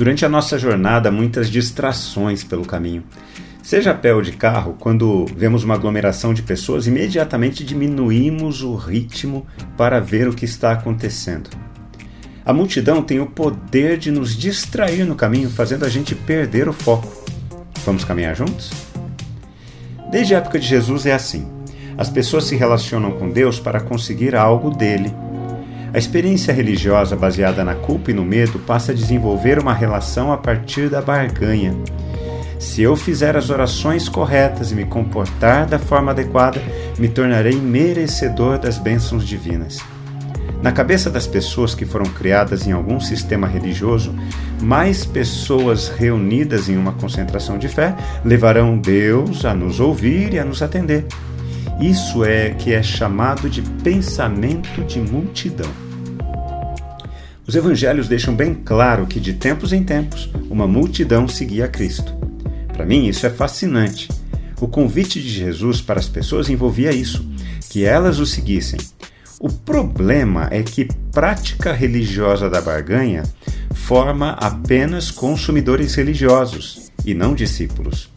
Durante a nossa jornada, muitas distrações pelo caminho. Seja a pé ou de carro, quando vemos uma aglomeração de pessoas, imediatamente diminuímos o ritmo para ver o que está acontecendo. A multidão tem o poder de nos distrair no caminho, fazendo a gente perder o foco. Vamos caminhar juntos? Desde a época de Jesus é assim. As pessoas se relacionam com Deus para conseguir algo dele. A experiência religiosa baseada na culpa e no medo passa a desenvolver uma relação a partir da barganha. Se eu fizer as orações corretas e me comportar da forma adequada, me tornarei merecedor das bênçãos divinas. Na cabeça das pessoas que foram criadas em algum sistema religioso, mais pessoas reunidas em uma concentração de fé levarão Deus a nos ouvir e a nos atender. Isso é que é chamado de pensamento de multidão. Os evangelhos deixam bem claro que de tempos em tempos uma multidão seguia Cristo. Para mim, isso é fascinante. O convite de Jesus para as pessoas envolvia isso, que elas o seguissem. O problema é que prática religiosa da barganha forma apenas consumidores religiosos e não discípulos.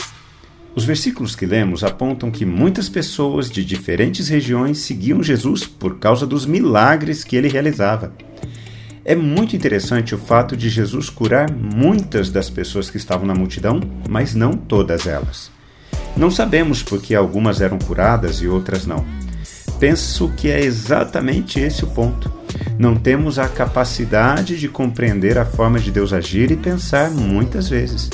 Os versículos que lemos apontam que muitas pessoas de diferentes regiões seguiam Jesus por causa dos milagres que ele realizava. É muito interessante o fato de Jesus curar muitas das pessoas que estavam na multidão, mas não todas elas. Não sabemos por que algumas eram curadas e outras não penso que é exatamente esse o ponto. Não temos a capacidade de compreender a forma de Deus agir e pensar muitas vezes.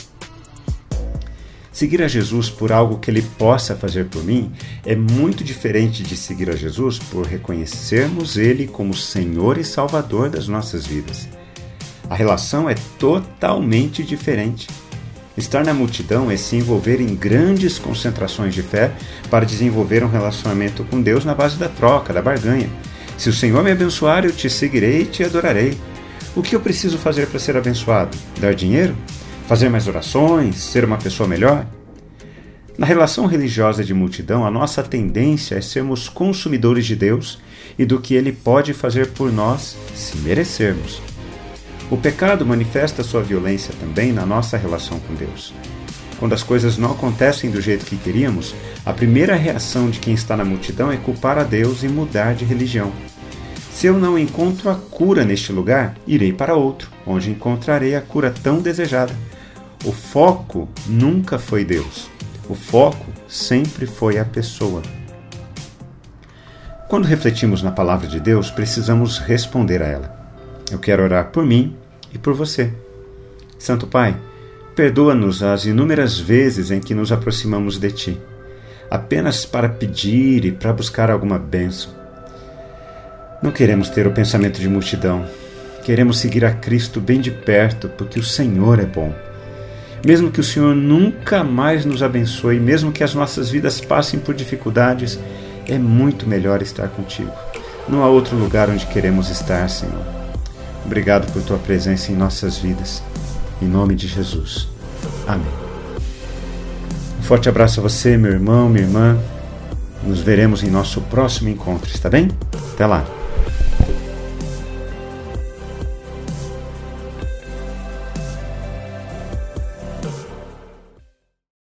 Seguir a Jesus por algo que Ele possa fazer por mim é muito diferente de seguir a Jesus por reconhecermos Ele como Senhor e Salvador das nossas vidas. A relação é totalmente diferente. Estar na multidão é se envolver em grandes concentrações de fé para desenvolver um relacionamento com Deus na base da troca, da barganha. Se o Senhor me abençoar, eu te seguirei e te adorarei. O que eu preciso fazer para ser abençoado? Dar dinheiro? Fazer mais orações? Ser uma pessoa melhor? Na relação religiosa de multidão, a nossa tendência é sermos consumidores de Deus e do que Ele pode fazer por nós se merecermos. O pecado manifesta sua violência também na nossa relação com Deus. Quando as coisas não acontecem do jeito que queríamos, a primeira reação de quem está na multidão é culpar a Deus e mudar de religião. Se eu não encontro a cura neste lugar, irei para outro, onde encontrarei a cura tão desejada. O foco nunca foi Deus. O foco sempre foi a pessoa. Quando refletimos na palavra de Deus, precisamos responder a ela. Eu quero orar por mim e por você. Santo Pai, perdoa-nos as inúmeras vezes em que nos aproximamos de Ti, apenas para pedir e para buscar alguma bênção. Não queremos ter o pensamento de multidão, queremos seguir a Cristo bem de perto, porque o Senhor é bom. Mesmo que o Senhor nunca mais nos abençoe, mesmo que as nossas vidas passem por dificuldades, é muito melhor estar contigo. Não há outro lugar onde queremos estar, Senhor. Obrigado por tua presença em nossas vidas. Em nome de Jesus. Amém. Um forte abraço a você, meu irmão, minha irmã. Nos veremos em nosso próximo encontro, está bem? Até lá.